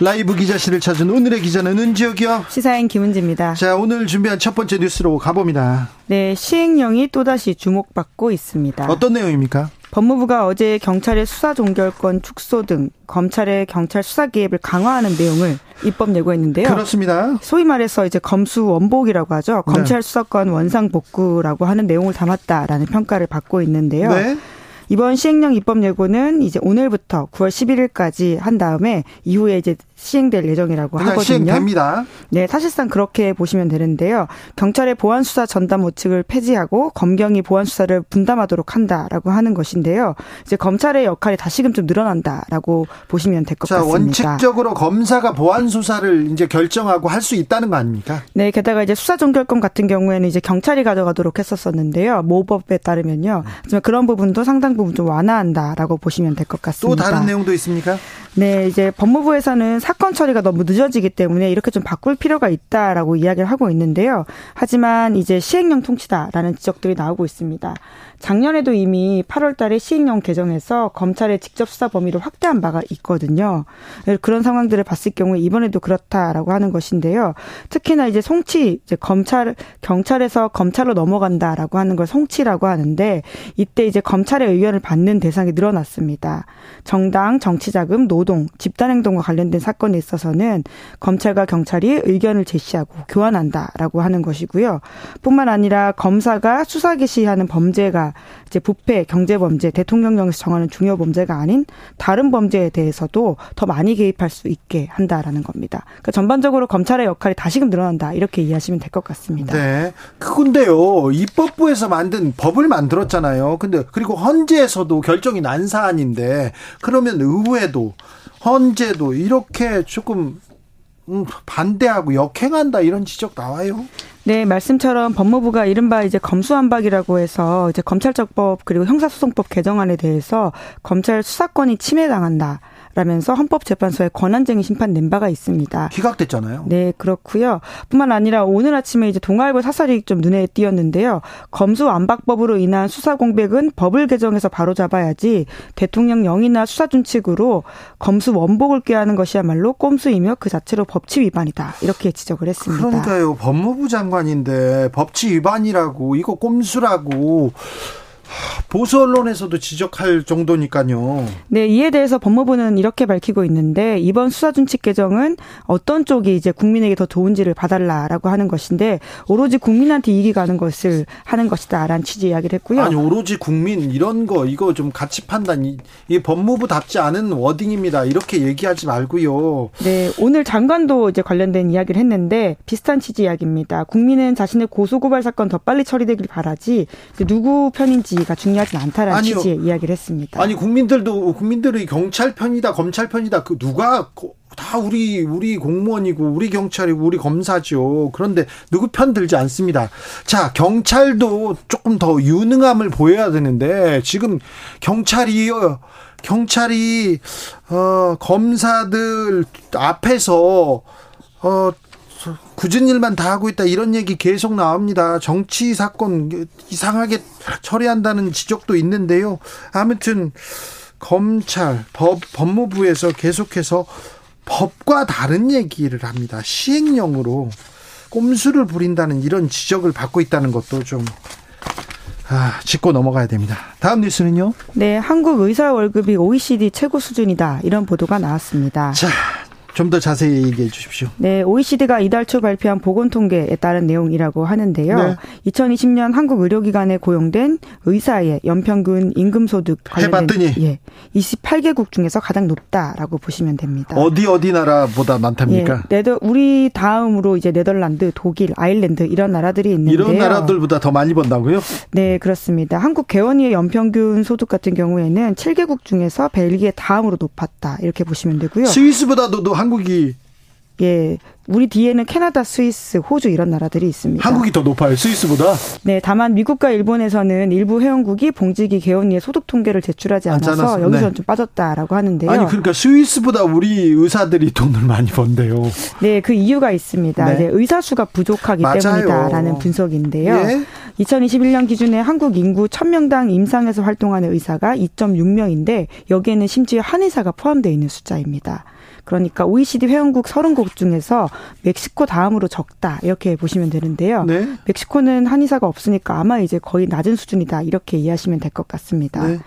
라이브 기자실을 찾은 오늘의 기자는 은지혁이요. 시사인 김은지입니다. 자, 오늘 준비한 첫 번째 뉴스로 가봅니다. 네, 시행령이 또다시 주목받고 있습니다. 어떤 내용입니까? 법무부가 어제 경찰의 수사 종결권 축소 등 검찰의 경찰 수사 개입을 강화하는 내용을 입법 예고했는데요. 그렇습니다. 소위 말해서 이제 검수 원복이라고 하죠. 네. 검찰 수사권 원상 복구라고 하는 내용을 담았다라는 평가를 받고 있는데요. 네. 이번 시행령 입법 예고는 이제 오늘부터 9월 11일까지 한 다음에 이후에 이제 시행될 예정이라고 하거든요. 시행됩니다. 네, 사실상 그렇게 보시면 되는데요. 경찰의 보안 수사 전담 모측을 폐지하고 검경이 보안 수사를 분담하도록 한다라고 하는 것인데요. 이제 검찰의 역할이 다시금 좀 늘어난다라고 보시면 될 것 같습니다. 원칙적으로 검사가 보안 수사를 이제 결정하고 할 수 있다는 거 아닙니까? 네, 게다가 이제 수사 종결권 같은 경우에는 이제 경찰이 가져가도록 했었었는데요. 모법에 따르면요. 하지만 그런 부분도 상당 부분 좀 완화한다라고 보시면 될 것 같습니다. 또 다른 내용도 있습니까? 네, 이제 법무부에서는 사건 처리가 너무 늦어지기 때문에 이렇게 좀 바꿀 필요가 있다라고 이야기를 하고 있는데요. 하지만 이제 시행령 통치다라는 지적들이 나오고 있습니다. 작년에도 이미 8월 달에 시행령 개정해서 검찰의 직접 수사 범위를 확대한 바가 있거든요. 그런 상황들을 봤을 경우에 이번에도 그렇다라고 하는 것인데요. 특히나 이제 송치, 이제 검찰, 경찰에서 검찰로 넘어간다라고 하는 걸 송치라고 하는데 이때 이제 검찰의 의견을 받는 대상이 늘어났습니다. 정당, 정치자금, 노동, 집단행동과 관련된 사건에 있어서는 검찰과 경찰이 의견을 제시하고 교환한다라고 하는 것이고요. 뿐만 아니라 검사가 수사 개시하는 범죄가 이제 부패, 경제 범죄, 대통령령에서 정하는 중요 범죄가 아닌 다른 범죄에 대해서도 더 많이 개입할 수 있게 한다라는 겁니다. 그러니까 전반적으로 검찰의 역할이 다시금 늘어난다 이렇게 이해하시면 될 것 같습니다. 네. 그건데요. 입법부에서 만든 법을 만들었잖아요. 근데 그리고 헌재에서도 결정이 난 사안인데 그러면 의회도 헌재도 이렇게 조금 음, 반대하고 역행한다 이런 지적 나와요. 네, 말씀처럼 법무부가 이른바 이제 검수안박이라고 해서 이제 검찰적법 그리고 형사소송법 개정안에 대해서 검찰 수사권이 침해당한다. 라면서 헌법재판소에 권한쟁의 심판 낸 바가 있습니다. 기각됐잖아요. 네, 그렇고요. 뿐만 아니라 오늘 아침에 이제 동아일보 사설이 좀 눈에 띄었는데요. 검수 안박법으로 인한 수사 공백은 법을 개정해서 바로 잡아야지 대통령 영이나 수사 준칙으로 검수 원복을 꾀하는 것이야말로 꼼수이며 그 자체로 법치 위반이다. 이렇게 지적을 했습니다. 그러니까요. 법무부 장관인데 법치 위반이라고 이거 꼼수라고 보수 언론에서도 지적할 정도니까요. 네, 이에 대해서 법무부는 이렇게 밝히고 있는데 이번 수사준칙 개정은 어떤 쪽이 이제 국민에게 더 좋은지를 봐달라라고 하는 것인데 오로지 국민한테 이익이 가는 것을 하는 것이다라는 취지 이야기를 했고요. 아니 오로지 국민 이런 거 이거 좀 가치 판단 이, 이 법무부답지 않은 워딩입니다. 이렇게 얘기하지 말고요. 네, 오늘 장관도 이제 관련된 이야기를 했는데 비슷한 취지 이야기입니다. 국민은 자신의 고소고발 사건 더 빨리 처리되길 바라지 누구 편인지 지가 중요하진 않다라는 아니요. 취지의 이야기를 했습니다. 아니 국민들도 국민들이 경찰 편이다 검찰 편이다 그 누가 다 우리 우리 공무원이고 우리 경찰이고 우리 검사죠. 그런데 누구 편 들지 않습니다. 자 경찰도 조금 더 유능함을 보여야 되는데 지금 경찰이 경찰이 어 검사들 앞에서 어 굳은 일만 다 하고 있다 이런 얘기 계속 나옵니다. 정치 사건 이상하게 처리한다는 지적도 있는데요. 아무튼 검찰, 법, 법무부에서 계속해서 법과 다른 얘기를 합니다. 시행령으로 꼼수를 부린다는 이런 지적을 받고 있다는 것도 좀 아, 짚고 넘어가야 됩니다. 다음 뉴스는요? 네, 한국 의사 월급이 OECD 최고 수준이다. 이런 보도가 나왔습니다. 자, 좀 더 자세히 얘기해 주십시오. 네, OECD가 이달 초 발표한 보건 통계에 따른 내용이라고 하는데요. 네. 2020년 한국 의료기관에 고용된 의사의 연평균 임금 소득 해봤더니 예, 28개국 중에서 가장 높다라고 보시면 됩니다. 어디 어디 나라보다 많답니까? 예, 네더 우리 다음으로 이제 네덜란드, 독일, 아일랜드 이런 나라들이 있는데요. 이런 나라들보다 더 많이 번다고요? 네, 그렇습니다. 한국 개원의의 연평균 소득 같은 경우에는 7개국 중에서 벨기에 다음으로 높았다 이렇게 보시면 되고요. 스위스보다도 한 한국이 예, 우리 뒤에는 캐나다, 스위스, 호주 이런 나라들이 있습니다. 한국이 더 높아요, 스위스보다? 네, 다만 미국과 일본에서는 일부 회원국이 봉지기 개원리에 소득 통계를 제출하지 않아서 여기서 네. 좀 빠졌다라고 하는데요. 아니 그러니까 스위스보다 우리 의사들이 돈을 많이 번대요. 네, 그 이유가 있습니다. 네. 네 의사 수가 부족하기 맞아요. 때문이다라는 분석인데요. 예? 2021년 기준에 한국 인구 1000명당 임상에서 활동하는 의사가 2.6명인데 여기에는 심지어 한의사가 포함되어 있는 숫자입니다. 그러니까 OECD 회원국 30곳 중에서 멕시코 다음으로 적다 이렇게 보시면 되는데요. 네. 멕시코는 한의사가 없으니까 아마 이제 거의 낮은 수준이다 이렇게 이해하시면 될 것 같습니다. 네.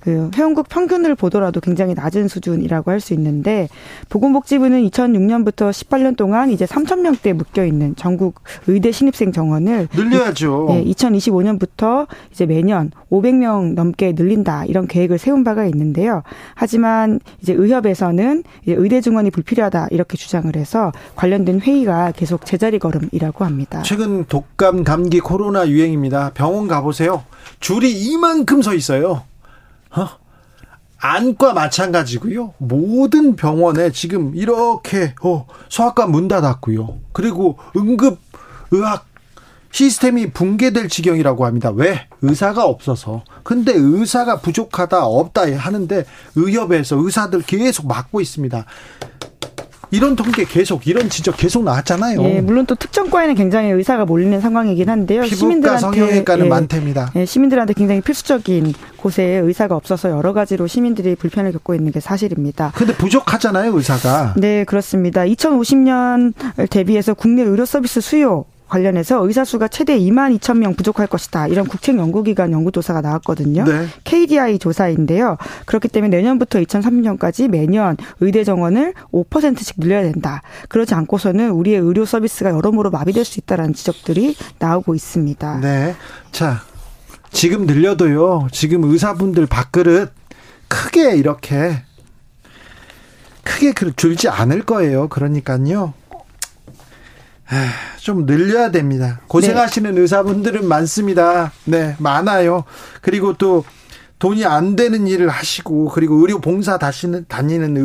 그 회원국 평균을 보더라도 굉장히 낮은 수준이라고 할 수 있는데 보건복지부는 2006년부터 18년 동안 이제 3천 명대 묶여 있는 전국 의대 신입생 정원을 늘려야죠. 네, 2025년부터 이제 매년 500명 넘게 늘린다 이런 계획을 세운 바가 있는데요. 하지만 이제 의협에서는 이제 의대 증원이 불필요하다 이렇게 주장을 해서 관련된 회의가 계속 제자리 걸음이라고 합니다. 최근 독감, 감기, 코로나 유행입니다. 병원 가보세요. 줄이 이만큼 서 있어요. 어? 안과 마찬가지고요. 모든 병원에 지금 이렇게 어, 소아과 문 닫았고요. 그리고 응급 의학 시스템이 붕괴될 지경이라고 합니다. 왜? 의사가 없어서. 근데 의사가 부족하다, 없다 하는데 의협에서 의사들 계속 막고 있습니다. 이런 통계 계속 이런 지적 계속 나왔잖아요. 예, 물론 또 특정과에는 굉장히 의사가 몰리는 상황이긴 한데요. 시민들한테 성형외과는 예, 많답니다. 예, 시민들한테 굉장히 필수적인 곳에 의사가 없어서 여러 가지로 시민들이 불편을 겪고 있는 게 사실입니다. 근데 부족하잖아요, 의사가. 네, 그렇습니다. 2050년 대비해서 국내 의료 서비스 수요 관련해서 의사 수가 최대 2만 2천 명 부족할 것이다. 이런 국책 연구기관 연구조사가 나왔거든요. 네. KDI 조사인데요. 그렇기 때문에 내년부터 2030년까지 매년 의대 정원을 5%씩 늘려야 된다. 그러지 않고서는 우리의 의료 서비스가 여러모로 마비될 수 있다라는 지적들이 나오고 있습니다. 네. 자, 지금 늘려도요. 지금 의사분들 밥그릇 크게 이렇게 크게 줄지 않을 거예요. 그러니까요. 좀 늘려야 됩니다. 고생하시는 네. 의사분들은 많습니다. 네, 많아요. 그리고 또 돈이 안 되는 일을 하시고 그리고 의료 봉사 다시는 다니는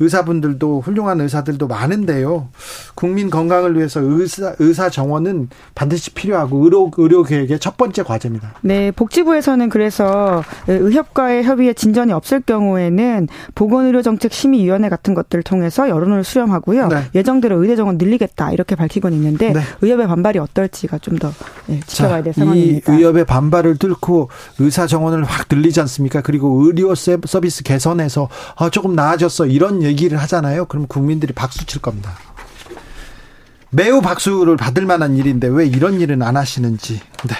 의 사분들도 훌륭한 의사들도 많은데요. 국민 건강을 위해서 의사 의사 정원은 반드시 필요하고 의료 의료 계획의 첫 번째 과제입니다. 네, 복지부에서는 그래서 의협과의 협의에 진전이 없을 경우에는 보건의료정책심의위원회 같은 것들을 통해서 여론을 수렴하고요. 네. 예정대로 의대 정원 늘리겠다 이렇게 밝히곤 있는데 네. 의협의 반발이 어떨지가 좀더 네, 지켜봐야 될 자, 상황입니다. 이 의협의 반발을 뚫고 의사 정원을 확 늘리 되지 않습니까? 그리고 의료 서비스 개선해서 아, 조금 나아졌어 이런 얘기를 하잖아요. 그럼 국민들이 박수 칠 겁니다. 매우 박수를 받을 만한 일인데 왜 이런 일은 안 하시는지. 네.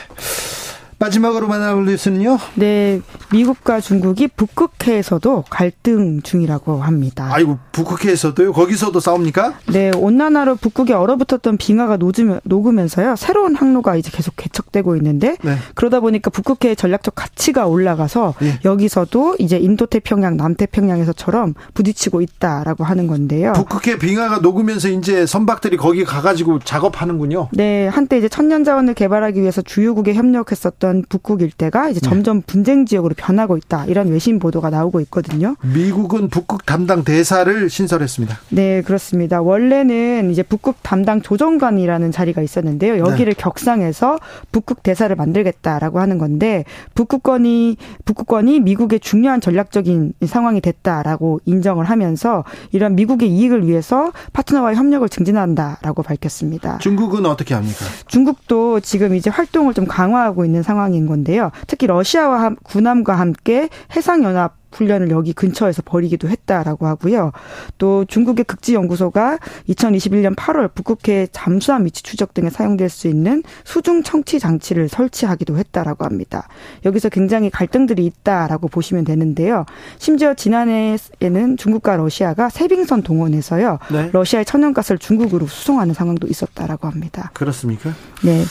마지막으로 만나볼 뉴스는요? 네, 미국과 중국이 북극해에서도 갈등 중이라고 합니다. 아이고, 북극해에서도요? 거기서도 싸웁니까? 네, 온난화로 북극에 얼어붙었던 빙하가 녹으면, 녹으면서요, 새로운 항로가 이제 계속 개척되고 있는데, 네. 그러다 보니까 북극해의 전략적 가치가 올라가서 네. 여기서도 이제 인도태평양, 남태평양에서처럼 부딪히고 있다라고 하는 건데요. 북극해 빙하가 녹으면서 이제 선박들이 거기 가가지고 작업하는군요. 네, 한때 이제 천년 자원을 개발하기 위해서 주요국에 협력했었던 있었던 북극 일대가 이제 네. 점점 분쟁 지역으로 변하고 있다. 이런 외신 보도가 나오고 있거든요. 미국은 북극 담당 대사를 신설했습니다. 네, 그렇습니다. 원래는 이제 북극 담당 조정관이라는 자리가 있었는데요. 여기를 네. 격상해서 북극 대사를 만들겠다라고 하는 건데 북극권이 북극권이 미국의 중요한 전략적인 상황이 됐다라고 인정을 하면서 이런 미국의 이익을 위해서 파트너와의 협력을 증진한다라고 밝혔습니다. 중국은 어떻게 합니까? 중국도 지금 이제 활동을 좀 강화하고 있는 상황 상황인 건데요. 특히 러시아와 군함과 함께 해상연합 훈련을 여기 근처에서 벌이기도 했다라고 하고요. 또 중국의 극지연구소가 2021년 8월 북극해 잠수함 위치 추적 등에 사용될 수 있는 수중 청취 장치를 설치하기도 했다라고 합니다. 여기서 굉장히 갈등들이 있다라고 보시면 되는데요. 심지어 지난해에는 중국과 러시아가 세빙선 동원해서요. 네. 러시아의 천연가스를 중국으로 수송하는 상황도 있었다라고 합니다. 그렇습니까? 네.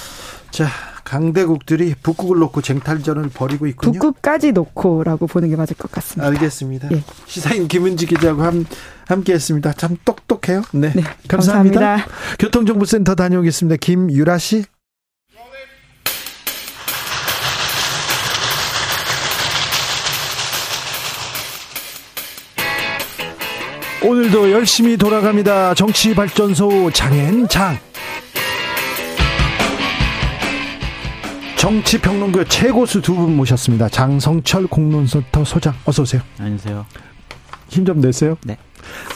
자, 강대국들이 북극을 놓고 쟁탈전을 벌이고 있군요. 북극까지 놓고라고 보는 게 맞을 것 같습니다. 알겠습니다. 예. 시사인 김은지 기자하고 함, 함께했습니다. 참 똑똑해요. 네, 네 감사합니다. 감사합니다. 교통정보센터 다녀오겠습니다. 김유라 씨. 오늘도 열심히 돌아갑니다. 정치발전소 장앤장. 정치평론가 최고수 두 분 모셨습니다. 장성철 공론센터 소장 어서 오세요. 안녕하세요. 힘 좀 내세요. 네.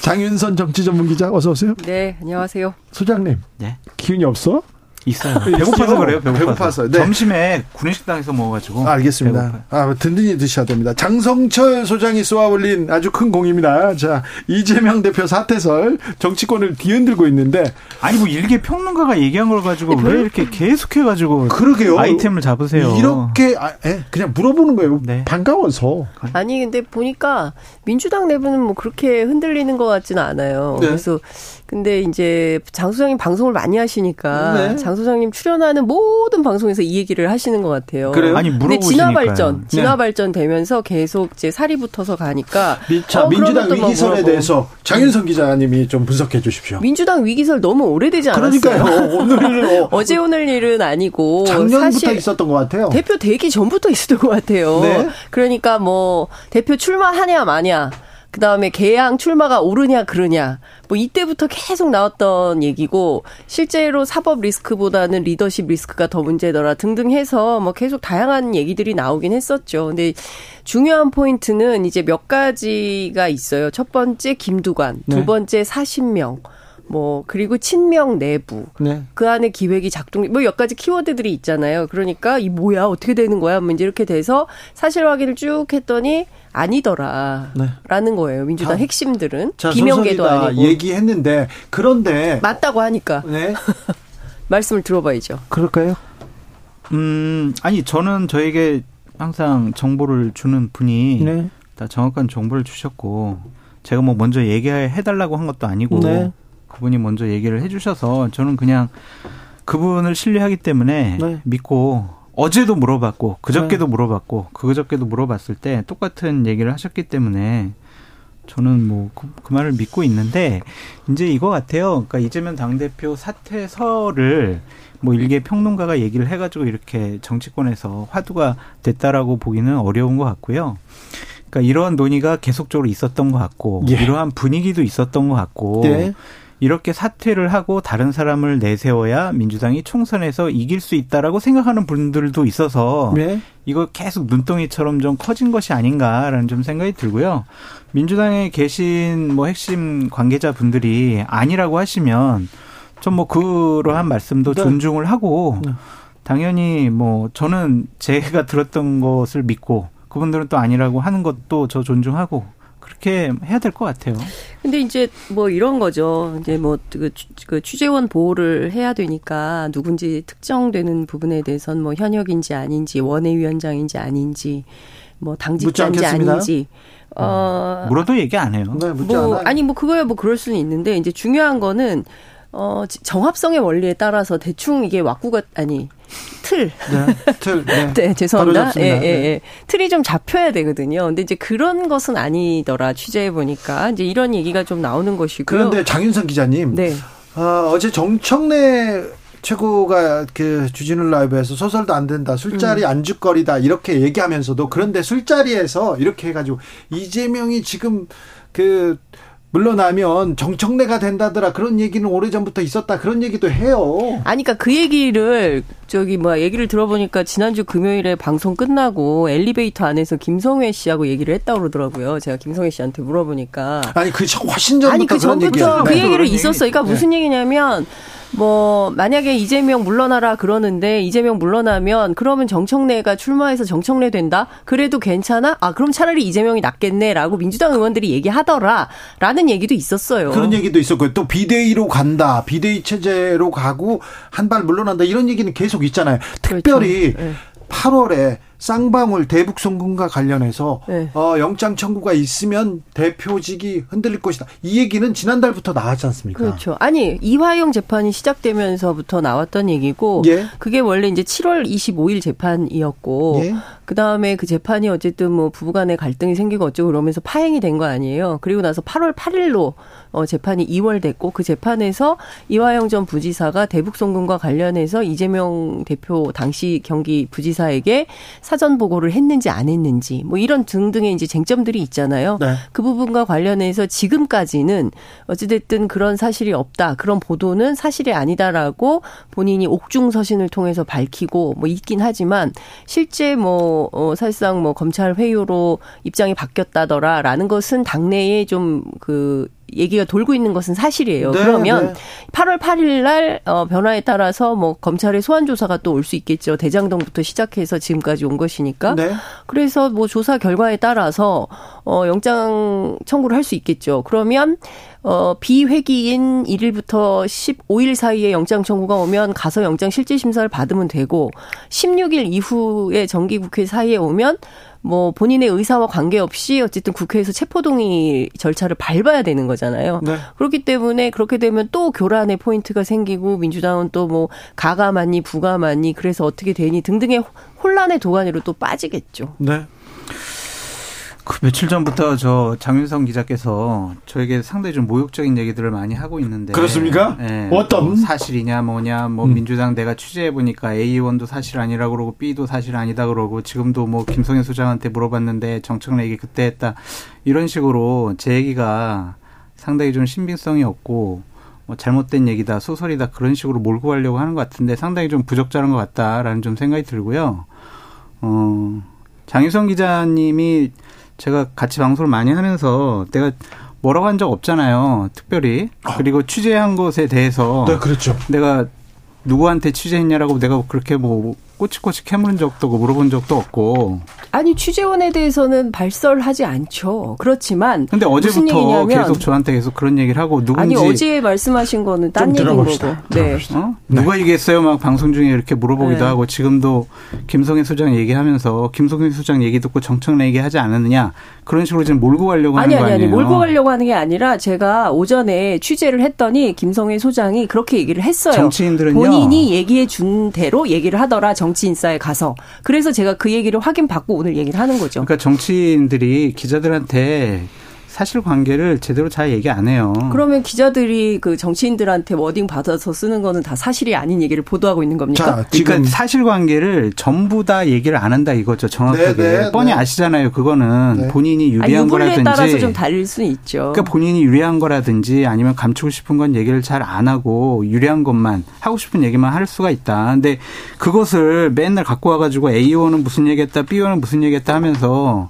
장윤선 정치 전문 기자 어서 오세요. 네, 안녕하세요. 소장님. 네. 기운이 없어? 있어요. 배고파서 그래요. 배고파서. 배고파서. 네. 점심에 구내식당에서 먹어가지고. 아, 알겠습니다. 배고파요. 아, 든든히 드셔야 됩니다. 장성철 소장이 쏘아올린 아주 큰 공입니다. 자, 이재명 대표 사태설 정치권을 뒤흔들고 있는데. 아니, 뭐 일개 평론가가 얘기한 걸 가지고 네, 왜 이렇게 계속해가지고. 그러게요. 아이템을 잡으세요. 이렇게, 아, 예, 그냥 물어보는 거예요. 네. 반가워서. 아니, 근데 보니까 민주당 내부는 뭐 그렇게 흔들리는 것 같지는 않아요. 네. 그래서 근데 이제 장 소장님 방송을 많이 하시니까 네. 장 소장님 출연하는 모든 방송에서 이 얘기를 하시는 것 같아요. 그래요? 아니 물어보시니까. 진화 발전, 진화 네. 발전 되면서 계속 이제 살이 붙어서 가니까. 미, 자, 어, 민주당 위기설에 대해서 장윤선 기자님이 좀 분석해 주십시오. 민주당 위기설 너무 오래되지 않았어요? 그러니까요. 오늘 어, 제 오늘 일은 아니고 작년부터 있었던 것 같아요. 대표 되기 전부터 있었던 것 같아요. 네? 그러니까 뭐 대표 출마하냐 마냐. 그 다음에 개항 출마가 오르냐 그르냐 뭐 이때부터 계속 나왔던 얘기고 실제로 사법 리스크보다는 리더십 리스크가 더 문제더라 등등 해서 뭐 계속 다양한 얘기들이 나오긴 했었죠. 근데 중요한 포인트는 이제 몇 가지가 있어요. 첫 번째 김두관, 두 네. 번째 40명. 뭐 그리고 친명 내부 네. 그 안에 기획이 작동 뭐 몇 가지 키워드들이 있잖아요. 그러니까 이 뭐야 어떻게 되는 거야? 뭐 이제 이렇게 돼서 사실 확인을 쭉 했더니 아니더라라는 네. 거예요. 민주당 자, 핵심들은 자, 김영계도 아니고 얘기했는데 그런데 맞다고 하니까 네. 말씀을 들어봐야죠. 그럴까요? 음 아니 저는 저에게 항상 정보를 주는 분이 네. 다 정확한 정보를 주셨고 제가 뭐 먼저 얘기해 달라고 한 것도 아니고 네. 그분이 먼저 얘기를 해주셔서 저는 그냥 그분을 신뢰하기 때문에 네. 믿고 어제도 물어봤고 그저께도 네. 물어봤고 그저께도 물어봤을 때 똑같은 얘기를 하셨기 때문에 저는 뭐그 그 말을 믿고 있는데 이제 이거 같아요. 그러니까 이재명 당 대표 사퇴설을 뭐 일개 평론가가 얘기를 해가지고 이렇게 정치권에서 화두가 됐다라고 보기는 어려운 것 같고요. 그러니까 이러한 논의가 계속적으로 있었던 것 같고 예. 이러한 분위기도 있었던 것 같고 네. 이렇게 사퇴를 하고 다른 사람을 내세워야 민주당이 총선에서 이길 수 있다라고 생각하는 분들도 있어서 네. 이거 계속 눈덩이처럼 좀 커진 것이 아닌가라는 좀 생각이 들고요. 민주당에 계신 뭐 핵심 관계자 분들이 아니라고 하시면 좀 뭐 그러한 말씀도 네. 존중을 하고 네. 당연히 뭐 저는 제가 들었던 것을 믿고 그분들은 또 아니라고 하는 것도 저 존중하고 그렇게 해야 될 것 같아요. 근데 이제 뭐 이런 거죠. 이제 뭐그 그 취재원 보호를 해야 되니까 누군지 특정되는 부분에 대해서는 뭐 현역인지 아닌지 원외위원장인지 아닌지 뭐 당직자인지 아닌지 어 물어도 얘기 안 해요. 네, 뭐 아니 뭐 그거야 뭐 그럴 수는 있는데 이제 중요한 거는 어, 정합성의 원리에 따라서 대충 이게 왁구가, 아니, 틀. 네, 틀. 네, 네 죄송합니다. 예, 예, 예. 틀이 좀 잡혀야 되거든요. 근데 이제 그런 것은 아니더라, 취재해 보니까. 이제 이런 얘기가 좀 나오는 것이고요. 그런데 장윤선 기자님. 네. 어, 어제 정청래 최고가 그 주진우 라이브에서 소설도 안 된다, 술자리 음. 안주거리다 이렇게 얘기하면서도 그런데 술자리에서 이렇게 해가지고 이재명이 지금 그 물러나면 정청래가 된다더라. 그런 얘기는 오래전부터 있었다. 그런 얘기도 해요. 아니 그러니까 그 얘기를 저기 뭐 얘기를 들어보니까 지난주 금요일에 방송 끝나고 엘리베이터 안에서 김성회 씨하고 얘기를 했다고 그러더라고요. 제가 김성회 씨한테 물어보니까. 아니 그 훨씬 전부터 아니 그 전부터 그 얘기를 있었어. 그러니까 무슨 얘기냐면 뭐 만약에 이재명 물러나라 그러는데 이재명 물러나면 그러면 정청래가 출마해서 정청래 된다? 그래도 괜찮아? 아 그럼 차라리 이재명이 낫겠네라고 민주당 의원들이 얘기하더라라는 얘기도 있었어요. 그런 얘기도 있었고요. 또 비대위로 간다. 비대위 체제로 가고 한 발 물러난다. 이런 얘기는 계속 있잖아요. 특별히 그렇죠. 네. 8월에 쌍방울 대북 송금과 관련해서 네. 어, 영장 청구가 있으면 대표직이 흔들릴 것이다. 이 얘기는 지난달부터 나왔지 않습니까? 그렇죠. 아니 이화영 재판이 시작되면서부터 나왔던 얘기고 예. 그게 원래 이제 7월 25일 재판이었고 예. 그 다음에 그 재판이 어쨌든 뭐 부부간에 갈등이 생기고 어쩌고 그러면서 파행이 된 거 아니에요. 그리고 나서 8월 8일로 어, 재판이 2월 됐고 그 재판에서 이화영 전 부지사가 대북 송금과 관련해서 이재명 대표 당시 경기 부지사에게 사전 보고를 했는지 안 했는지 뭐 이런 등등의 이제 쟁점들이 있잖아요. 네. 그 부분과 관련해서 지금까지는 어찌됐든 그런 사실이 없다. 그런 보도는 사실이 아니다라고 본인이 옥중 서신을 통해서 밝히고 뭐 있긴 하지만 실제 뭐 어, 사실상 뭐 검찰 회유로 입장이 바뀌었다더라라는 것은 당내에 좀그 얘기가 돌고 있는 것은 사실이에요. 네, 그러면 네. 8월 8일 날 어, 변화에 따라서 뭐 검찰의 소환 조사가 또 올 수 있겠죠. 대장동부터 시작해서 지금까지 온 것이니까. 네. 그래서 뭐 조사 결과에 따라서 어 영장 청구를 할 수 있겠죠. 그러면 어, 비회기인 1일부터 15일 사이에 영장 청구가 오면 가서 영장 실질 심사를 받으면 되고 16일 이후에 정기국회 사이에 오면 뭐 본인의 의사와 관계없이 어쨌든 국회에서 체포동의 절차를 밟아야 되는 거잖아요. 네. 그렇기 때문에 그렇게 되면 또 교란의 포인트가 생기고 민주당은 또뭐 부가 맞니 그래서 어떻게 되니 등등의 혼란의 도가니로 또 빠지겠죠. 네. 그 며칠 전부터 저 장윤성 기자께서 저에게 상당히 좀 모욕적인 얘기들을 많이 하고 있는데 그렇습니까? 네, 어떤 뭐 사실이냐 뭐냐 뭐 음. 민주당 내가 취재해 보니까 A 의원도 사실 아니라 그러고 B도 사실 아니다 그러고 지금도 뭐 김성현 소장한테 물어봤는데 정청래 얘기 그때 했다 이런 식으로 제 얘기가 상당히 좀 신빙성이 없고 뭐 잘못된 얘기다 소설이다 그런 식으로 몰고 가려고 하는 것 같은데 상당히 좀 부적절한 것 같다라는 좀 생각이 들고요. 어 장윤성 기자님이 제가 같이 방송을 많이 하면서 내가 뭐라고 한 적 없잖아요. 특별히. 아. 그리고 취재한 것에 대해서. 네, 그렇죠. 내가 누구한테 취재했냐라고 내가 그렇게 뭐 꼬치꼬치 캐물은 적도 없고 물어본 적도 없고. 아니 취재원에 대해서는 발설하지 않죠. 그렇지만 근데 어제부터 계속 저한테 계속 그런 얘기를 하고 누군지 아니 어제 말씀하신 거는 딴 얘기인 거고. 네. 어? 네. 누가 얘기했어요? 막 방송 중에 이렇게 물어보기도 네. 하고 지금도 김성애 소장 얘기하면서 김성애 소장 얘기 듣고 정청래 얘기하지 않았느냐 그런 식으로 지금 몰고 가려고 아니, 하는 아니, 거 아니에요? 아니 몰고 가려고 하는 게 아니라 제가 오전에 취재를 했더니 김성애 소장이 그렇게 얘기를 했어요. 정치인들은요. 본인이 얘기해 준 대로 얘기를 하더라 정 치인사에 가서 그래서 제가 그 얘기를 확인받고 오늘 얘기를 하는 거죠. 그러니까 정치인들이 기자들한테 사실관계를 제대로 잘 얘기 안 해요. 그러면 기자들이 그 정치인들한테 워딩 받아서 쓰는 거는 다 사실이 아닌 얘기를 보도하고 있는 겁니까? 자, 그러니까 사실관계를 전부 다 얘기를 안 한다 이거죠. 정확하게 네네, 네, 뻔히 네. 아시잖아요. 그거는 네. 본인이 유리한 아니, 거라든지 따라서 좀 다를 수는 있죠. 그러니까 본인이 유리한 거라든지 아니면 감추고 싶은 건 얘기를 잘 안 하고 유리한 것만 하고 싶은 얘기만 할 수가 있다. 근데 그것을 맨날 갖고 와가지고 A호는 무슨 얘기했다, B호는 무슨 얘기했다 하면서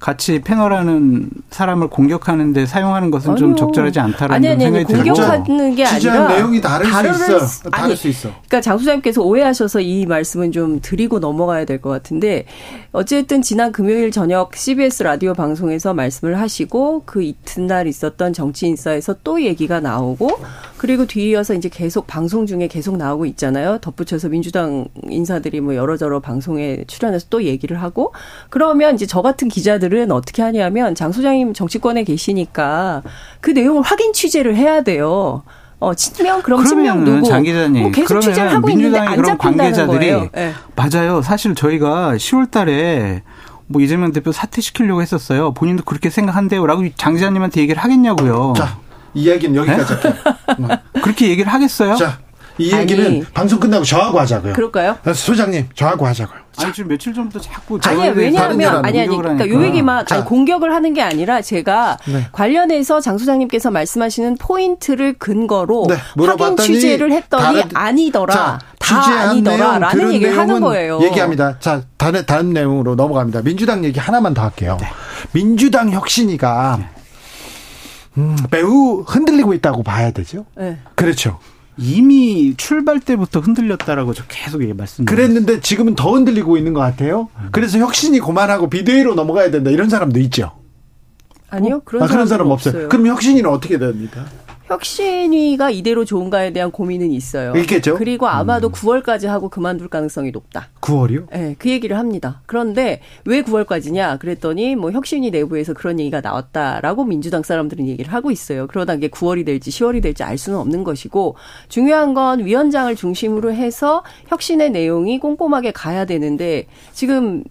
같이 패널하는 사람을 공격하는데 사용하는 것은 아니요. 좀 적절하지 않다라는 아니, 아니, 생각이 들고 공격하는 게 아니라 내용이 다를 수 있어. 다를 아니, 수 있어. 그러니까 장 소장님께서 오해하셔서 이 말씀은 좀 드리고 넘어가야 될 것 같은데 어쨌든 지난 금요일 저녁 CBS 라디오 방송에서 말씀을 하시고 그 이튿날 있었던 정치 인사에서 또 얘기가 나오고 그리고 뒤이어서 이제 계속 방송 중에 계속 나오고 있잖아요. 덧붙여서 민주당 인사들이 뭐 여러저러 방송에 출연해서 또 얘기를 하고 그러면 이제 저 같은 기자들 기자들은 어떻게 하냐면 장 소장님 정치권에 계시니까 그 내용을 확인 취재를 해야 돼요. 어, 친명 그럼 친명 누구? 장 기자님. 뭐 계속 취재를 하고 있는데 안 잡힌다는 거예요. 네. 맞아요. 사실 저희가 10월 달에 뭐 이재명 대표 사퇴시키려고 했었어요. 본인도 그렇게 생각한대요라고 장 기자님한테 얘기를 하겠냐고요. 자, 이야기는 여기까지 네? 할게요. 그렇게 얘기를 하겠어요? 자, 이 얘기는 아니, 방송 끝나고 저하고 하자고요. 그럴까요? 소장님, 저하고 하자고요. 아니 지금 며칠 전부터 자꾸 아니 왜냐하면 아니 아니 그러니까 요 얘기만 아니, 공격을 하는 게 아니라 제가 네. 관련해서 장 소장님께서 말씀하시는 포인트를 근거로 네, 확인 취재를 했더니 다른, 아니더라. 자, 다 아니더라 라는 얘기를 하는 거예요. 얘기합니다. 자 다른 다른 내용으로 넘어갑니다. 민주당 얘기 하나만 더 할게요. 네. 민주당 혁신이가 음, 매우 흔들리고 있다고 봐야 되죠. 네. 그렇죠. 이미 출발 때부터 흔들렸다라고 저 계속 얘기 말씀. 그랬는데 지금은 더 흔들리고 있는 것 같아요. 그래서 혁신이 고만하고 비대위로 넘어가야 된다 이런 사람도 있죠. 아니요 그런, 아, 그런 사람 없어요. 없어요. 그럼 혁신이는 어떻게 됩니까? 혁신위가 이대로 좋은가에 대한 고민은 있어요. 있겠죠. 그리고 아마도 음. 9월까지 하고 그만둘 가능성이 높다. 9월이요? 네, 그 얘기를 합니다. 그런데 왜 9월까지냐? 그랬더니 뭐 혁신위 내부에서 그런 얘기가 나왔다라고 민주당 사람들은 얘기를 하고 있어요. 그러다 이게 9월이 될지 10월이 될지 알 수는 없는 것이고 중요한 건 위원장을 중심으로 해서 혁신의 내용이 꼼꼼하게 가야 되는데 지금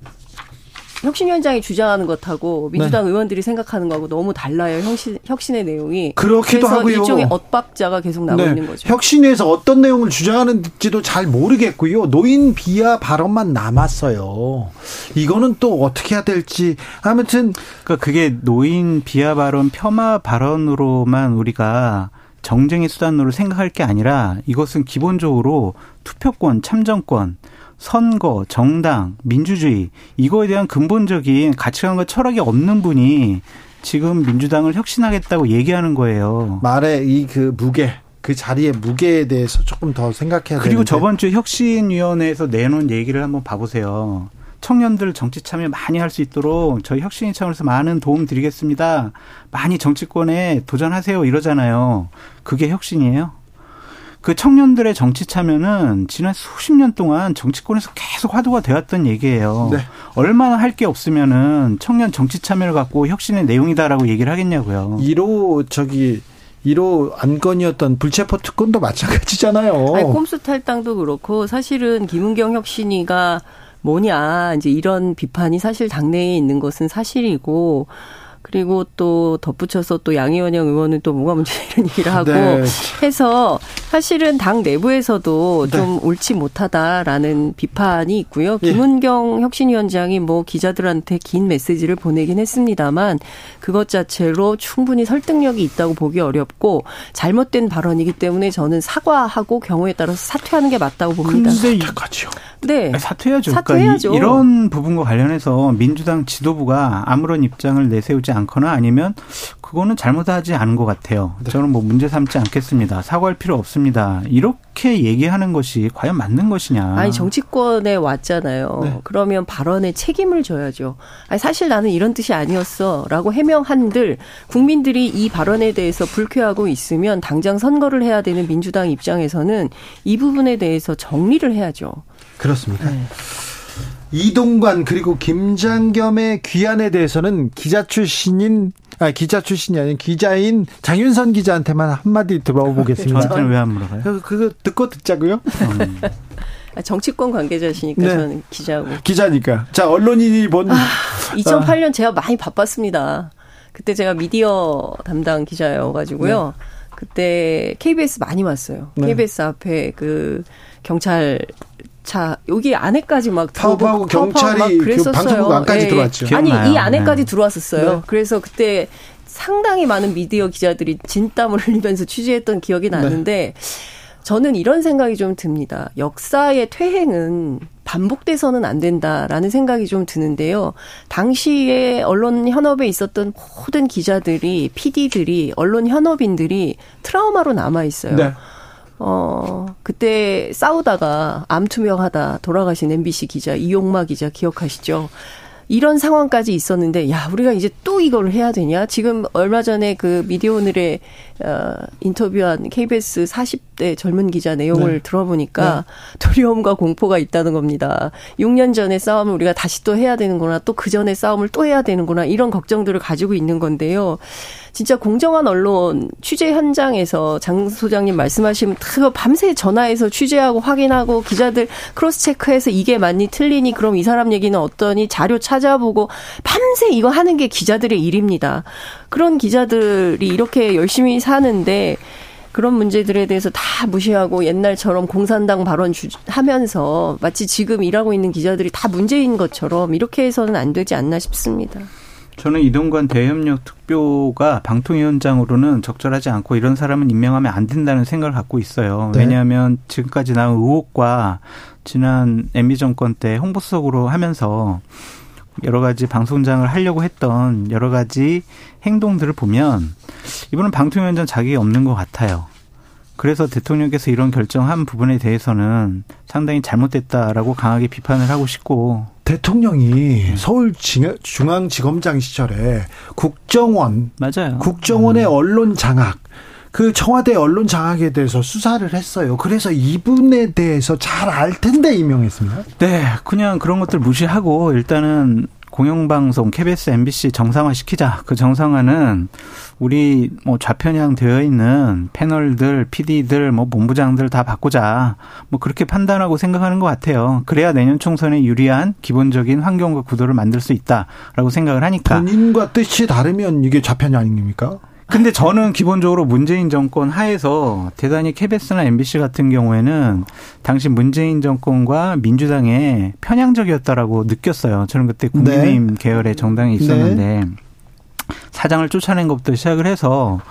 혁신위원장이 주장하는 것하고 민주당 네. 의원들이 생각하는 거하고 너무 달라요. 혁신, 혁신의 내용이. 그렇기도 하고요. 일종의 엇박자가 계속 나오고 네. 있는 거죠. 혁신에서 어떤 내용을 주장하는지도 잘 모르겠고요. 노인 비하 발언만 남았어요. 이거는 또 어떻게 해야 될지 아무튼 그러니까 그게 노인 비하 발언 폄하 발언으로만 우리가 정쟁의 수단으로 생각할 게 아니라 이것은 기본적으로 투표권, 참정권, 선거, 정당, 민주주의 이거에 대한 근본적인 가치관과 철학이 없는 분이 지금 민주당을 혁신하겠다고 얘기하는 거예요. 말의 이 그 무게 그 자리의 무게에 대해서 조금 더 생각해야 그리고 되는데. 저번 주 혁신위원회에서 내놓은 얘기를 한번 봐보세요. 청년들 정치 참여 많이 할 수 있도록 저희 혁신위 차원에서 많은 도움 드리겠습니다. 많이 정치권에 도전하세요 이러잖아요. 그게 혁신이에요? 그 청년들의 정치 참여는 지난 수십 년 동안 정치권에서 계속 화두가 되었던 얘기예요. 네. 얼마나 할 게 없으면은 청년 정치 참여를 갖고 혁신의 내용이다라고 얘기를 하겠냐고요. 1호 저기 1호 안건이었던 불체포 특권도 마찬가지잖아요. 아니, 꼼수 탈당도 그렇고 사실은 김은경 혁신이가 뭐냐 이제 이런 비판이 사실 당내에 있는 것은 사실이고 그리고 또 덧붙여서 또 양희원영 의원은 또 뭐가 문제 이런 얘기를 하고 네. 해서 사실은 당 내부에서도 네. 좀 옳지 못하다라는 비판이 있고요. 예. 김은경 혁신위원장이 뭐 기자들한테 긴 메시지를 보내긴 했습니다만 그것 자체로 충분히 설득력이 있다고 보기 어렵고 잘못된 발언이기 때문에 저는 사과하고 경우에 따라서 사퇴하는 게 맞다고 봅니다. 근데 이까지요. 네. 사퇴해야죠. 사퇴해야죠. 그러니까 이런 부분과 관련해서 민주당 지도부가 아무런 입장을 내세우지 않거나 아니면 그거는 잘못하지 않은 것 같아요. 네. 저는 뭐 문제 삼지 않겠습니다. 사과할 필요 없습니다. 이렇게 얘기하는 것이 과연 맞는 것이냐. 아니 정치권에 왔잖아요. 네. 그러면 발언에 책임을 져야죠. 아니 사실 나는 이런 뜻이 아니었어라고 해명한들 국민들이 이 발언에 대해서 불쾌하고 있으면 당장 선거를 해야 되는 민주당 입장에서는 이 부분에 대해서 정리를 해야죠. 그렇습니다. 네. 이동관 그리고 김장겸의 귀환에 대해서는 기자 출신인 아 기자 출신이 아닌 기자인 장윤선 기자한테만 한마디 들어보겠습니다. 저한테는 왜 안 물어봐요? 그, 그거 듣고 듣자고요. 음. 아, 정치권 관계자시니까 네. 저는 기자고. 기자니까. 자 언론인이 본. 아, 2008년 아. 제가 많이 바빴습니다. 그때 제가 미디어 담당 기자여가지고요. 네. 그때 KBS 많이 왔어요. 네. KBS 앞에 그 경찰 자 여기 안에까지 막 파업하고 경찰이 막 그랬었어요. 그 방송국 안까지 예. 들어왔죠. 아니 이 안에까지 네. 들어왔었어요. 네. 그래서 그때 상당히 많은 미디어 기자들이 진땀을 흘리면서 취재했던 기억이 네. 나는데 네. 저는 이런 생각이 좀 듭니다. 역사의 퇴행은 반복돼서는 안 된다라는 생각이 좀 드는데요. 당시에 언론 현업에 있었던 모든 기자들이, PD들이, 언론 현업인들이 트라우마로 남아 있어요. 네. 어, 그때 싸우다가 암투명하다 돌아가신 MBC 기자 이용마 기자 기억하시죠? 이런 상황까지 있었는데 야 우리가 이제 또 이걸 해야 되냐 지금 얼마 전에 그 미디어 오늘에 어, 인터뷰한 KBS 40대 젊은 기자 내용을 네. 들어보니까 네. 두려움과 공포가 있다는 겁니다 6년 전에 싸움을 우리가 다시 또 해야 되는구나 또 그 전에 싸움을 또 해야 되는구나 이런 걱정들을 가지고 있는 건데요 진짜 공정한 언론 취재 현장에서 장 소장님 말씀하시면 밤새 전화해서 취재하고 확인하고 기자들 cross check해서 이게 맞니 틀리니 그럼 이 사람 얘기는 어떠니 자료 찾아보고 밤새 이거 하는 게 기자들의 일입니다. 그런 기자들이 이렇게 열심히 사는데 그런 문제들에 대해서 다 무시하고 옛날처럼 공산당 발언 주, 하면서 마치 지금 일하고 있는 기자들이 다 문제인 것처럼 이렇게 해서는 안 되지 않나 싶습니다. 저는 이동관 대협력 특보가 방통위원장으로는 적절하지 않고 이런 사람은 임명하면 안 된다는 생각을 갖고 있어요. 네. 왜냐하면 지금까지 나온 의혹과 지난 MB 정권 때 홍보수석으로 하면서 여러 가지 방송장을 하려고 했던 여러 가지 행동들을 보면 이분은 방통위원장 자격이 없는 것 같아요. 그래서 대통령께서 이런 결정한 부분에 대해서는 상당히 잘못됐다라고 강하게 비판을 하고 싶고 대통령이 네. 서울 중앙지검장 시절에 국정원 맞아요. 국정원의 음. 언론 장악 그 청와대 언론 장악에 대해서 수사를 했어요. 그래서 이분에 대해서 잘 알 텐데 임명했습니다. 네, 그냥 그런 것들 무시하고 일단은 공영방송 KBS, MBC 정상화 시키자. 그 정상화는 우리 뭐 좌편향 되어 있는 패널들, PD들, 뭐 본부장들 다 바꾸자. 뭐 그렇게 판단하고 생각하는 것 같아요. 그래야 내년 총선에 유리한 기본적인 환경과 구도를 만들 수 있다라고 생각을 하니까. 본인과 뜻이 다르면 이게 좌편향 아닙니까? 근데 저는 기본적으로 문재인 정권 하에서 대단히 KBS나 MBC 같은 경우에는 당시 문재인 정권과 민주당의 편향적이었다라고 느꼈어요. 저는 그때 국민의힘 네. 계열의 정당에 있었는데 네. 사장을 쫓아낸 것부터 시작을 해서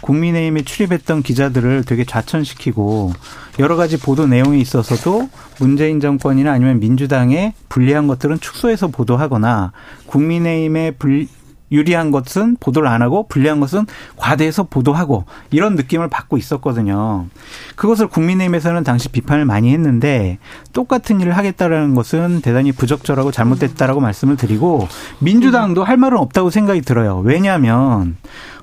국민의힘에 출입했던 기자들을 되게 좌천시키고 여러 가지 보도 내용에 있어서도 문재인 정권이나 아니면 민주당에 불리한 것들은 축소해서 보도하거나 국민의힘의 불, 유리한 것은 보도를 안 하고 불리한 것은 과대해서 보도하고 이런 느낌을 받고 있었거든요. 그것을 국민의힘에서는 당시 비판을 많이 했는데 똑같은 일을 하겠다라는 것은 대단히 부적절하고 잘못됐다라고 말씀을 드리고 민주당도 할 말은 없다고 생각이 들어요. 왜냐하면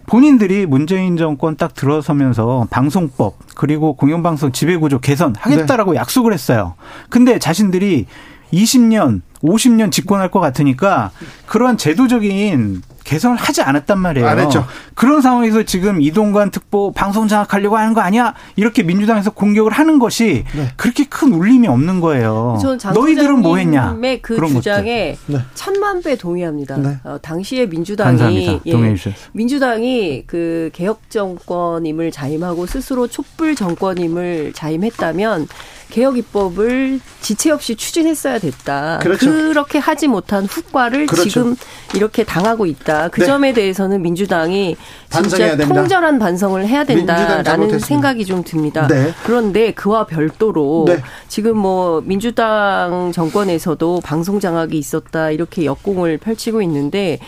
본인들이 문재인 정권 딱 들어서면서 방송법 그리고 공영방송 지배구조 개선 하겠다라고 네. 약속을 했어요. 근데 자신들이 20년, 50년 집권할 것 같으니까 그런 제도적인 개선을 하지 않았단 말이에요. 안 했죠. 그런 상황에서 지금 이동관 특보 방송 장악하려고 하는 거 아니야? 이렇게 민주당에서 공격을 하는 것이 네. 그렇게 큰 울림이 없는 거예요. 너희들은 뭐 했냐? 그 주장에 네. 천만 배 동의합니다. 네. 어, 당시에 민주당이 예, 민주당이 그 개혁 정권임을 자임하고 스스로 촛불 정권임을 자임했다면 개혁 입법을 지체 없이 추진했어야 됐다. 그렇죠. 그렇게 하지 못한 후과를 그렇죠. 지금 이렇게 당하고 있다. 그 네. 점에 대해서는 민주당이 진짜 통절한 반성을 해야 된다라는 생각이 좀 듭니다. 네. 그런데 그와 별도로 네. 지금 뭐 민주당 정권에서도 방송 장악이 있었다 이렇게 역공을 펼치고 있는데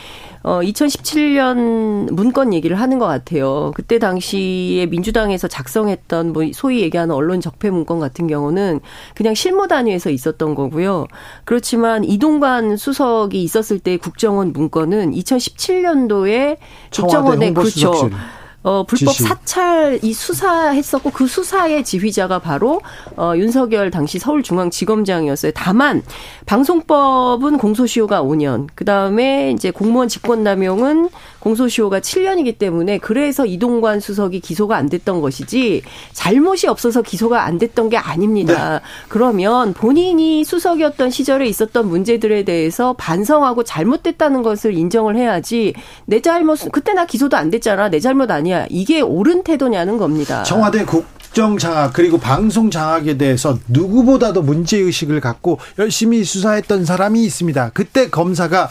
어 2017년 문건 얘기를 하는 것 같아요. 그때 당시에 민주당에서 작성했던 뭐 소위 얘기하는 언론 적폐 문건 같은 경우는 그냥 실무 단위에서 있었던 거고요. 그렇지만 이동관 수석이 있었을 때 국정원 문건은 2017년도에 국정원의 그렇죠. 어, 불법 지시. 사찰 이 수사했었고 그 수사의 지휘자가 바로 어, 윤석열 당시 서울중앙지검장이었어요. 다만 방송법은 공소시효가 5년, 그 다음에 이제 공무원 직권남용은 공소시효가 7년이기 때문에 그래서 이동관 수석이 기소가 안 됐던 것이지 잘못이 없어서 기소가 안 됐던 게 아닙니다. 네. 그러면 본인이 수석이었던 시절에 있었던 문제들에 대해서 반성하고 잘못됐다는 것을 인정을 해야지 내 잘못 그때 나 기소도 안 됐잖아 내 잘못 아니야 이게 옳은 태도냐는 겁니다. 청와대 국정 장악 그리고 방송 장악에 대해서 누구보다도 문제 의식을 갖고 열심히 수사했던 사람이 있습니다. 그때 검사가 아,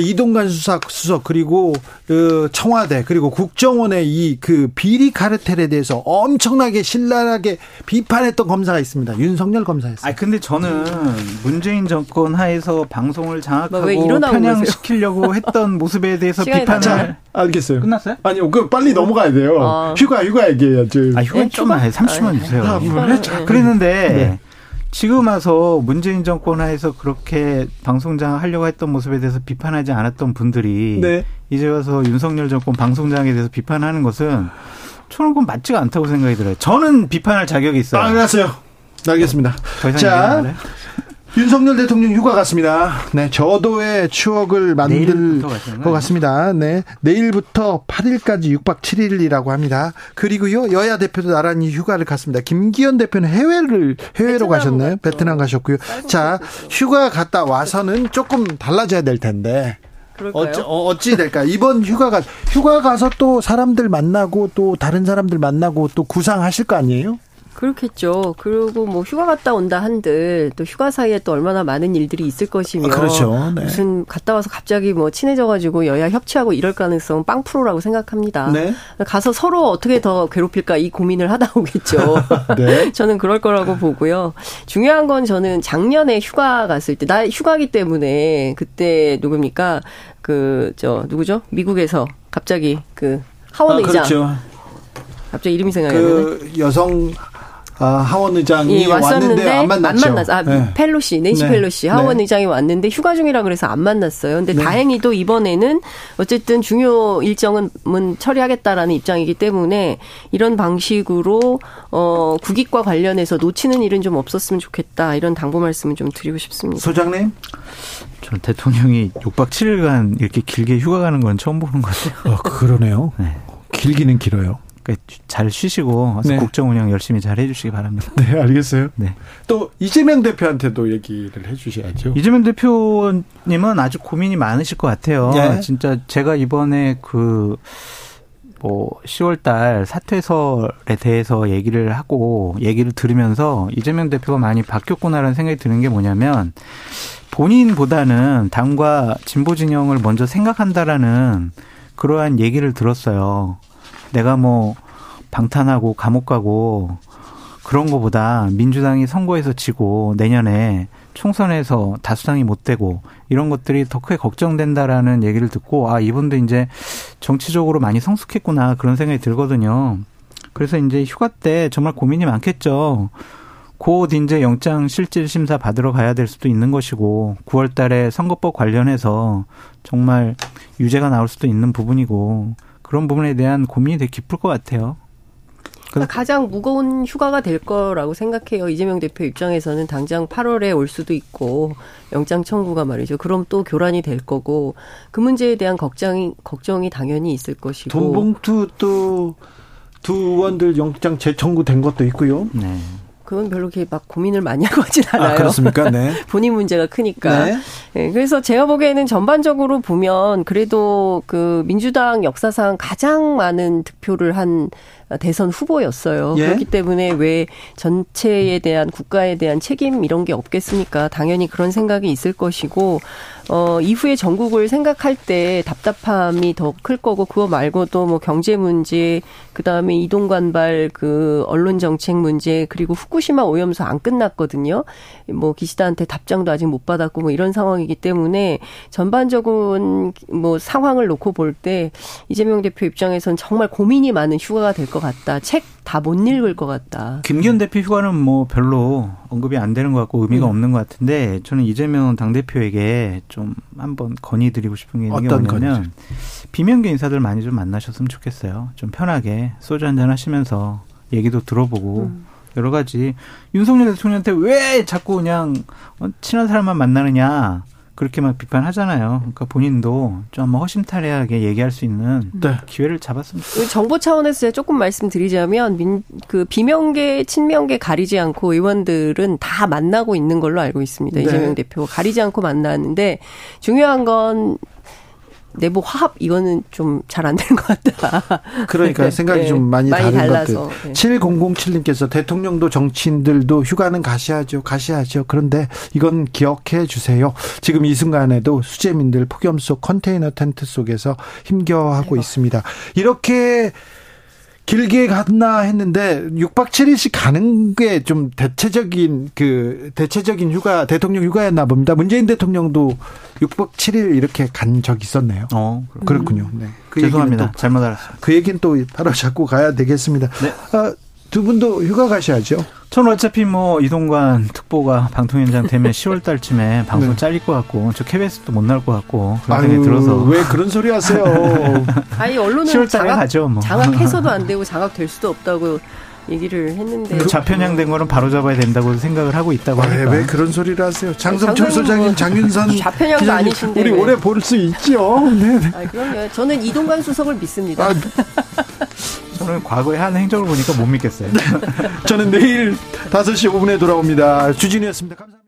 이동관 수석 수석 그리고 그 청와대 그리고 국정원의 이 그 비리 카르텔에 대해서 엄청나게 신랄하게 비판했던 검사가 있습니다. 윤석열 검사였어요. 아 근데 저는 문재인 정권 하에서 방송을 장악하고 편향시키려고 했던 모습에 대해서 비판을 자, 알겠어요. 끝났어요? 아니요. 그 빨리 넘어가야 돼요. 아. 휴가 휴가 얘기해야죠. 아 휴가 좀만 해. 30분 주세요. 아, 뭐, 그랬는데 네. 지금 와서 문재인 정권 하에서 그렇게 방송장 하려고 했던 모습에 대해서 비판하지 않았던 분들이 네. 이제 와서 윤석열 정권 방송장에 대해서 비판하는 것은 저는 그건 맞지가 않다고 생각이 들어요. 저는 비판할 자격이 있어요. 아, 알았어요. 알겠습니다. 자, 윤석열 대통령 휴가 갔습니다. 네, 저도의 추억을 만들 것 같습니다. 네, 내일부터 8일까지 6박 7일이라고 합니다. 그리고요, 여야 대표도 나란히 휴가를 갔습니다. 김기현 대표는 해외를 해외로 가셨나요? 베트남 가셨고요. 자, 휴가 갔다 와서는 조금 달라져야 될 텐데. 어찌, 어, 어찌 될까? 이번 휴가가 휴가 가서 또 사람들 만나고 또 다른 사람들 만나고 또 구상하실 거 아니에요? 그렇겠죠. 그리고 뭐 휴가 갔다 온다 한들 또 휴가 사이에 또 얼마나 많은 일들이 있을 것이며 아, 그렇죠. 네. 무슨 갔다 와서 갑자기 뭐 친해져가지고 여야 협치하고 이럴 가능성은 빵 프로라고 생각합니다. 네. 가서 서로 어떻게 더 괴롭힐까 이 고민을 하다 오겠죠. 네. 저는 그럴 거라고 보고요. 중요한 건 저는 작년에 휴가 갔을 때 나 휴가기 때문에 그때 누굽니까 그 저 누구죠? 미국에서 갑자기 그 하원 아, 의장. 그렇죠. 갑자기 이름이 생각이 그 여성 아, 하원 의장이 예, 왔는데 안 만났죠. 안 만났. 아, 네. 펠로시, 낸시 네. 펠로시 하원 네. 의장이 왔는데 휴가 중이라 그래서 안 만났어요. 근데 네. 다행히도 이번에는 어쨌든 중요 일정은 처리하겠다라는 입장이기 때문에 이런 방식으로 어 국익과 관련해서 놓치는 일은 좀 없었으면 좋겠다. 이런 당부 말씀을 좀 드리고 싶습니다. 소장님? 저 대통령이 6박 7일간 이렇게 길게 휴가 가는 건 처음 보는 것 같아요. 어, 그러네요. 네. 길기는 길어요. 그러니까 잘 쉬시고 네. 국정 운영 열심히 잘 해주시기 바랍니다. 네, 알겠어요. 네. 또 이재명 대표한테도 얘기를 해주셔야죠. 이재명 대표님은 아주 고민이 많으실 것 같아요. 네. 진짜 제가 이번에 그. 뭐 10월달 사퇴설에 대해서 얘기를 하고 얘기를 들으면서 이재명 대표가 많이 바뀌었구나라는 생각이 드는 게 뭐냐면 본인보다는 당과 진보 진영을 먼저 생각한다라는 그러한 얘기를 들었어요. 내가 뭐 방탄하고 감옥 가고 그런 거보다 민주당이 선거에서 지고 내년에 총선에서 다수당이 못 되고 이런 것들이 더 크게 걱정된다라는 얘기를 듣고 아 이분도 이제 정치적으로 많이 성숙했구나 그런 생각이 들거든요. 그래서 이제 휴가 때 정말 고민이 많겠죠. 곧 이제 영장 실질 심사 받으러 가야 될 수도 있는 것이고 9월 달에 선거법 관련해서 정말 유죄가 나올 수도 있는 부분이고 그런 부분에 대한 고민이 되게 깊을 것 같아요. 그러니까 가장 무거운 휴가가 될 거라고 생각해요. 이재명 대표 입장에서는 당장 8월에 올 수도 있고 영장 청구가 말이죠. 그럼 또 교란이 될 거고 그 문제에 대한 걱정이 걱정이 당연히 있을 것이고 돈봉투 또 두 의원들 영장 재청구된 것도 있고요. 네. 그건 별로 그렇게 막 고민을 많이 하고 하진 아, 않아요. 아, 그렇습니까? 네. 본인 문제가 크니까. 네. 네. 그래서 제가 보기에는 전반적으로 보면 그래도 그 민주당 역사상 가장 많은 득표를 한 대선 후보였어요. 예? 그렇기 때문에 왜 전체에 대한 국가에 대한 책임 이런 게 없겠습니까? 당연히 그런 생각이 있을 것이고 어 이후에 전국을 생각할 때 답답함이 더 클 거고 그거 말고도 뭐 경제 문제 그다음에 이동 관발 그 언론 정책 문제 그리고 후쿠시마 오염수 안 끝났거든요. 뭐 기시다한테 답장도 아직 못 받았고 뭐 이런 상황이기 때문에 전반적인 뭐 상황을 놓고 볼 때 이재명 대표 입장에선 정말 고민이 많은 휴가가 될 것 같아요. 같다. 책 다 못 읽을 것 같다. 김기현 대표 휴가는 뭐 별로 언급이 안 되는 것 같고 의미가 음. 없는 것 같은데 저는 이재명 당대표에게 좀 한번 건의드리고 싶은 게 있는 게 뭐냐면 건의죠? 비명계 인사들 많이 좀 만나셨으면 좋겠어요. 좀 편하게 소주 한잔 하시면서 얘기도 들어보고 음. 여러 가지 윤석열 대통령한테 왜 자꾸 그냥 친한 사람만 만나느냐 그렇게만 비판하잖아요. 그러니까 본인도 좀 허심탄회하게 얘기할 수 있는 네. 기회를 잡았습니다. 그 정보 차원에서 조금 말씀드리자면 민, 그 비명계, 친명계 가리지 않고 의원들은 다 만나고 있는 걸로 알고 있습니다. 네. 이재명 대표 가리지 않고 만나는데 중요한 건 내부 화합 이거는 좀 잘 안 되는 것 같다. 그러니까 네. 생각이 네. 좀 많이, 많이 다른 달라서. 것들. 네. 7007님께서 대통령도 정치인들도 휴가는 가셔야죠. 가셔야죠. 그런데 이건 기억해 주세요. 지금 이 순간에도 수재민들 폭염 속 컨테이너 텐트 속에서 힘겨워하고. 있습니다. 이렇게 길게 갔나 했는데 6박 7일씩 가는 게 좀 대체적인 그 대체적인 휴가 대통령 휴가였나 봅니다. 문재인 대통령도 6박 7일 이렇게 간적 있었네요. 어, 그렇군요. 네. 그 죄송합니다. 잘못 알았어요. 그 얘기는 또 바로 잡고 가야 되겠습니다. 네. 아, 두 분도 휴가 가셔야죠. 저는 어차피 뭐 이동관 특보가 방통위원장 되면 10월 달쯤에 방송 네. 잘릴 것 같고 저 KBS도 못 나올 것 같고 그런 생각이 들어서 왜 그런 소리 하세요? 아니 언론은 장악, 가죠, 뭐. 장악해서도 안 되고 장악될 수도 없다고 얘기를 했는데 그 좌편향된 거는 바로 잡아야 된다고 생각을 하고 있다고 하니까 아, 왜 그런 소리를 하세요? 장성철 소장님, 뭐 장윤선 좌편향도 아니신데 우리 오래 볼 수 있죠. 네. 아, 그럼요. 저는 이동관 수석을 믿습니다. 아, 저는 과거에 한 행적을 보니까 못 믿겠어요. 저는 내일 5시 5분에 돌아옵니다. 주진이었습니다. 감사합니다.